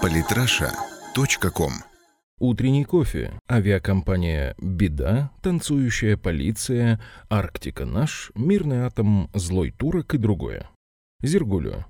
Политраша.ком Утренний кофе, авиакомпания «Беда», танцующая полиция, «Арктика наш», «Мирный атом», «Злой турок» и другое. Зергулю.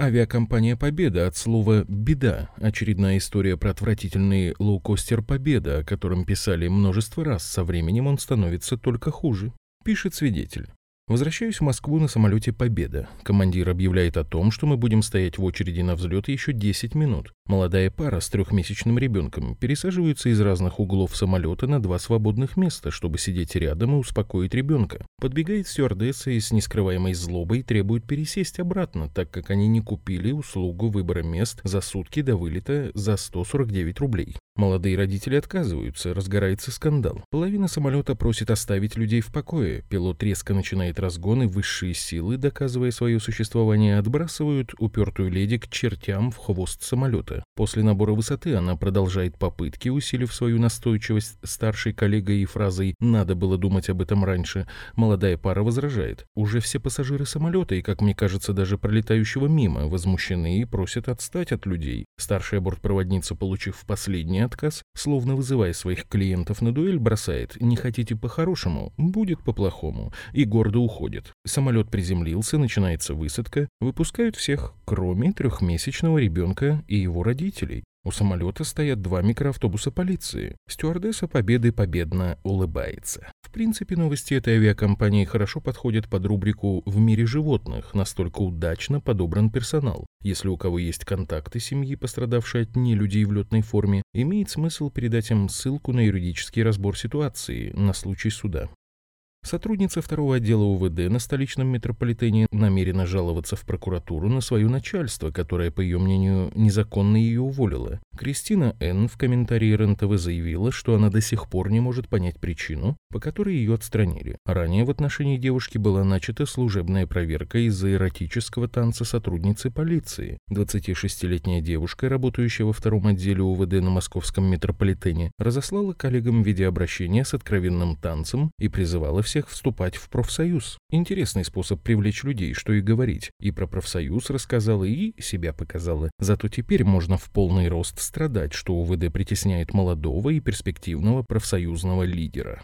Авиакомпания «Победа» от слова «беда» – очередная история про отвратительный лоукостер «Победа», о котором писали множество раз, со временем он становится только хуже. Пишет свидетель. Возвращаюсь в Москву на самолете «Победа». Командир объявляет о том, что мы будем стоять в очереди на взлет еще 10 минут. Молодая пара с трехмесячным ребенком пересаживаются из разных углов самолета на два свободных места, чтобы сидеть рядом и успокоить ребенка. Подбегает стюардесса и с нескрываемой злобой требует пересесть обратно, так как они не купили услугу выбора мест за сутки до вылета за 149 рублей. Молодые родители отказываются, разгорается скандал. Половина самолета просит оставить людей в покое. Пилот резко начинает разгон, и высшие силы, доказывая свое существование, отбрасывают упертую леди к чертям в хвост самолета. После набора высоты она продолжает попытки, усилив свою настойчивость старшей коллегой и фразой «надо было думать об этом раньше». Молодая пара возражает. Уже все пассажиры самолета и, как мне кажется, даже пролетающего мимо, возмущены и просят отстать от людей. Старшая бортпроводница, получив последний отказ, словно вызывая своих клиентов на дуэль, бросает «не хотите по-хорошему, будет по-плохому» и гордо уходит. Самолет приземлился, начинается высадка, выпускают всех, кроме трехмесячного ребенка и его родителей. У самолета стоят два микроавтобуса полиции. Стюардесса Победы победно улыбается. В принципе, новости этой авиакомпании хорошо подходят под рубрику «В мире животных», настолько удачно подобран персонал. Если у кого есть контакты семьи, пострадавшей от нелюдей в летной форме, имеет смысл передать им ссылку на юридический разбор ситуации на случай суда. Сотрудница второго отдела УВД на столичном метрополитене намерена жаловаться в прокуратуру на свое начальство, которое, по ее мнению, незаконно ее уволило. Кристина Н. в комментарии РНТВ заявила, что она до сих пор не может понять причину, по которой ее отстранили. Ранее в отношении девушки была начата служебная проверка из-за эротического танца сотрудницы полиции. 26-летняя девушка, работающая во втором отделе УВД на московском метрополитене, разослала коллегам видеообращение с откровенным танцем и призывала всех вступать в профсоюз. Интересный способ привлечь людей, что и говорить. И про профсоюз рассказала, и себя показала. Зато теперь можно в полный рост страдать, что УВД притесняет молодого и перспективного профсоюзного лидера.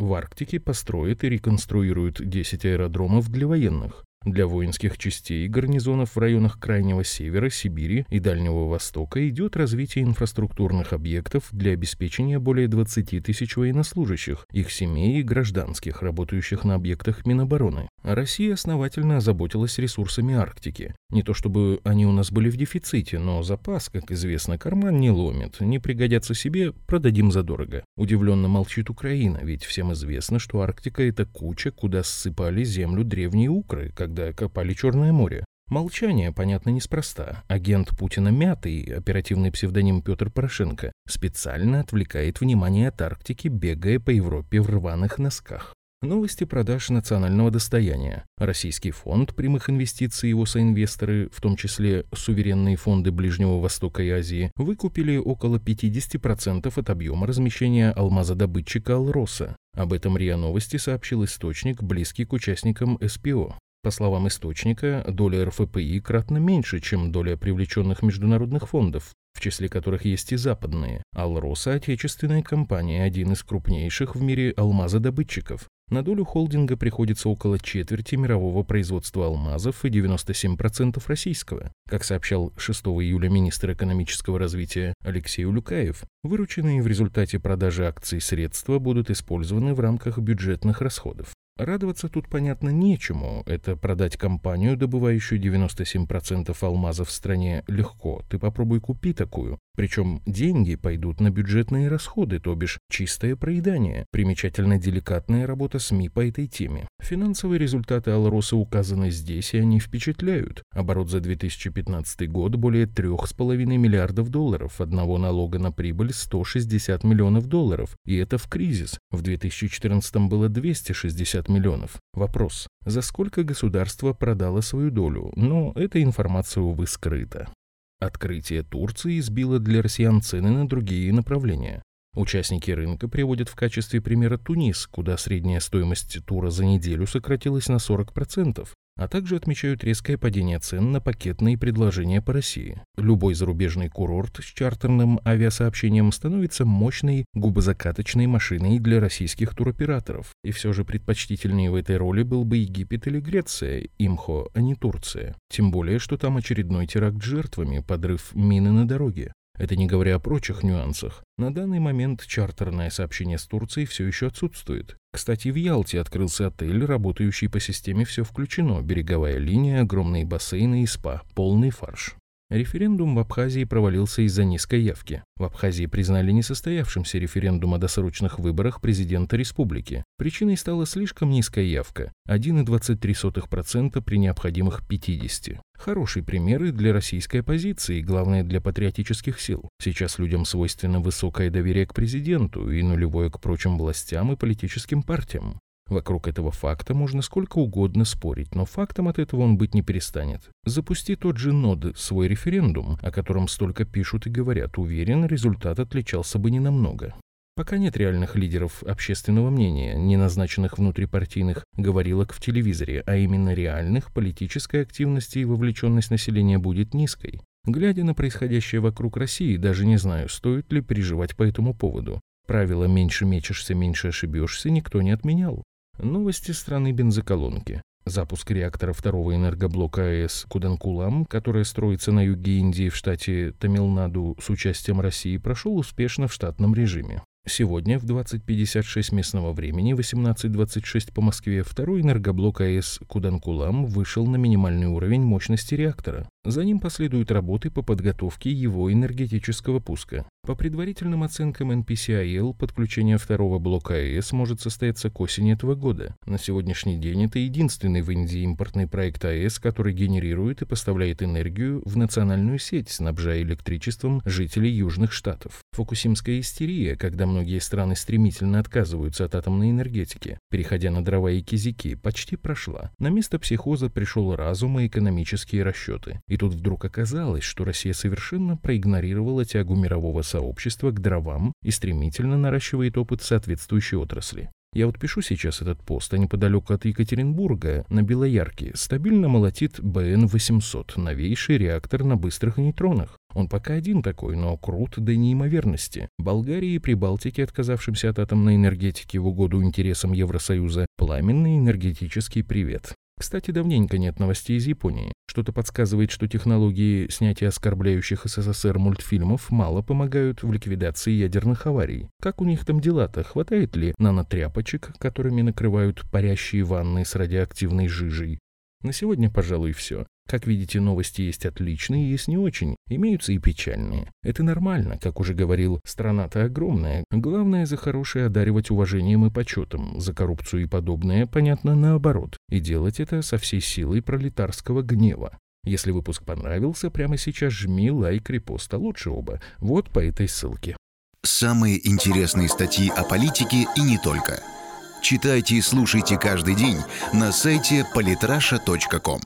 В Арктике построят и реконструируют 10 аэродромов для военных для воинских частей и гарнизонов в районах Крайнего Севера, Сибири и Дальнего Востока идет развитие инфраструктурных объектов для обеспечения более 20 тысяч военнослужащих, их семей и гражданских, работающих на объектах Минобороны. А Россия основательно озаботилась ресурсами Арктики. Не то чтобы они у нас были в дефиците, но запас, как известно, карман не ломит. Не пригодятся себе, продадим задорого. Удивленно молчит Украина, ведь всем известно, что Арктика — это куча, куда ссыпали землю древние укры, когда копали Черное море. Молчание, понятно, неспроста. Агент Путина Мятый, оперативный псевдоним Петр Порошенко, специально отвлекает внимание от Арктики, бегая по Европе в рваных носках. Новости продаж национального достояния. Российский фонд прямых инвестиций и его соинвесторы, в том числе суверенные фонды Ближнего Востока и Азии, выкупили около 50% от объема размещения алмазодобытчика «Алроса». Об этом РИА Новости сообщил источник, близкий к участникам СПО. По словам источника, доля РФПИ кратно меньше, чем доля привлеченных международных фондов, в числе которых есть и западные. Алроса – отечественная компания, один из крупнейших в мире алмазодобытчиков. На долю холдинга приходится около четверти мирового производства алмазов и 97% российского. Как сообщал 6 июля министр экономического развития Алексей Улюкаев, вырученные в результате продажи акций средства будут использованы в рамках бюджетных расходов. Радоваться тут, понятно, нечему. Это продать компанию, добывающую 97% алмазов в стране, легко. Ты попробуй купи такую. Причем деньги пойдут на бюджетные расходы, то бишь чистое проедание. Примечательно деликатная работа СМИ по этой теме. Финансовые результаты Алроса указаны здесь, и они впечатляют. Оборот за 2015 год более 3,5 миллиардов долларов, одного налога на прибыль 160 миллионов долларов. И это в кризис. В 2014 было 260 миллионов. Вопрос, за сколько государство продало свою долю? Но эта информация, увы, скрыта. Открытие Турции сбило для россиян цены на другие направления. Участники рынка приводят в качестве примера Тунис, куда средняя стоимость тура за неделю сократилась на 40%, а также отмечают резкое падение цен на пакетные предложения по России. Любой зарубежный курорт с чартерным авиасообщением становится мощной губозакаточной машиной для российских туроператоров. И все же предпочтительнее в этой роли был бы Египет или Греция, имхо, а не Турция. Тем более, что там очередной теракт жертвами, подрыв мины на дороге. Это не говоря о прочих нюансах. На данный момент чартерное сообщение с Турцией все еще отсутствует. Кстати, в Ялте открылся отель, работающий по системе «Все включено», береговая линия, огромные бассейны и спа, полный фарш. Референдум в Абхазии провалился из-за низкой явки. В Абхазии признали несостоявшимся референдум о досрочных выборах президента республики. Причиной стала слишком низкая явка – 1,23% при необходимых 50. Хороший пример и для российской оппозиции, главное для патриотических сил. Сейчас людям свойственно высокое доверие к президенту и нулевое к прочим властям и политическим партиям. Вокруг этого факта можно сколько угодно спорить, но фактом от этого он быть не перестанет. Запусти тот же НОД свой референдум, о котором столько пишут и говорят, уверен, результат отличался бы ненамного. Пока нет реальных лидеров общественного мнения, не назначенных внутрипартийных говорилок в телевизоре, а именно реальных, политической активности и вовлеченность населения будет низкой. Глядя на происходящее вокруг России, даже не знаю, стоит ли переживать по этому поводу. Правило «меньше мечешься, меньше ошибешься» никто не отменял. Новости страны бензоколонки. Запуск реактора второго энергоблока АЭС Куданкулам, которая строится на юге Индии в штате Тамилнаду с участием России, прошел успешно в штатном режиме. Сегодня в 20.56 местного времени, 18.26 по Москве, второй энергоблок АЭС Куданкулам вышел на минимальный уровень мощности реактора. За ним последуют работы по подготовке его энергетического пуска. По предварительным оценкам NPCIL, подключение второго блока АЭС может состояться к осени этого года. На сегодняшний день это единственный в Индии импортный проект АЭС, который генерирует и поставляет энергию в национальную сеть, снабжая электричеством жителей южных штатов. Фукусимская истерия, когда многие страны стремительно отказываются от атомной энергетики, переходя на дрова и кизики, почти прошла. На место психоза пришел разум и экономические расчеты. И тут вдруг оказалось, что Россия совершенно проигнорировала тягу мирового сообщества к дровам и стремительно наращивает опыт соответствующей отрасли. Я вот пишу сейчас этот пост, а неподалеку от Екатеринбурга, на Белоярке, стабильно молотит БН-800, новейший реактор на быстрых нейтронах. Он пока один такой, но крут до неимоверности. Болгарии и Прибалтике, отказавшимся от атомной энергетики в угоду интересам Евросоюза, пламенный энергетический привет. Кстати, давненько нет новостей из Японии. Что-то подсказывает, что технологии снятия оскорбляющих СССР мультфильмов мало помогают в ликвидации ядерных аварий. Как у них там дела-то? Хватает ли нанотряпочек, которыми накрывают парящие ванны с радиоактивной жижей? На сегодня, пожалуй, все. Как видите, новости есть отличные, есть не очень. Имеются и печальные. Это нормально, как уже говорил, страна-то огромная. Главное за хорошее одаривать уважением и почетом, за коррупцию и подобное, понятно, наоборот. И делать это со всей силой пролетарского гнева. Если выпуск понравился, прямо сейчас жми лайк, репост, а лучше оба. Вот по этой ссылке. Самые интересные статьи о политике и не только. Читайте и слушайте каждый день на сайте polytrasha.com.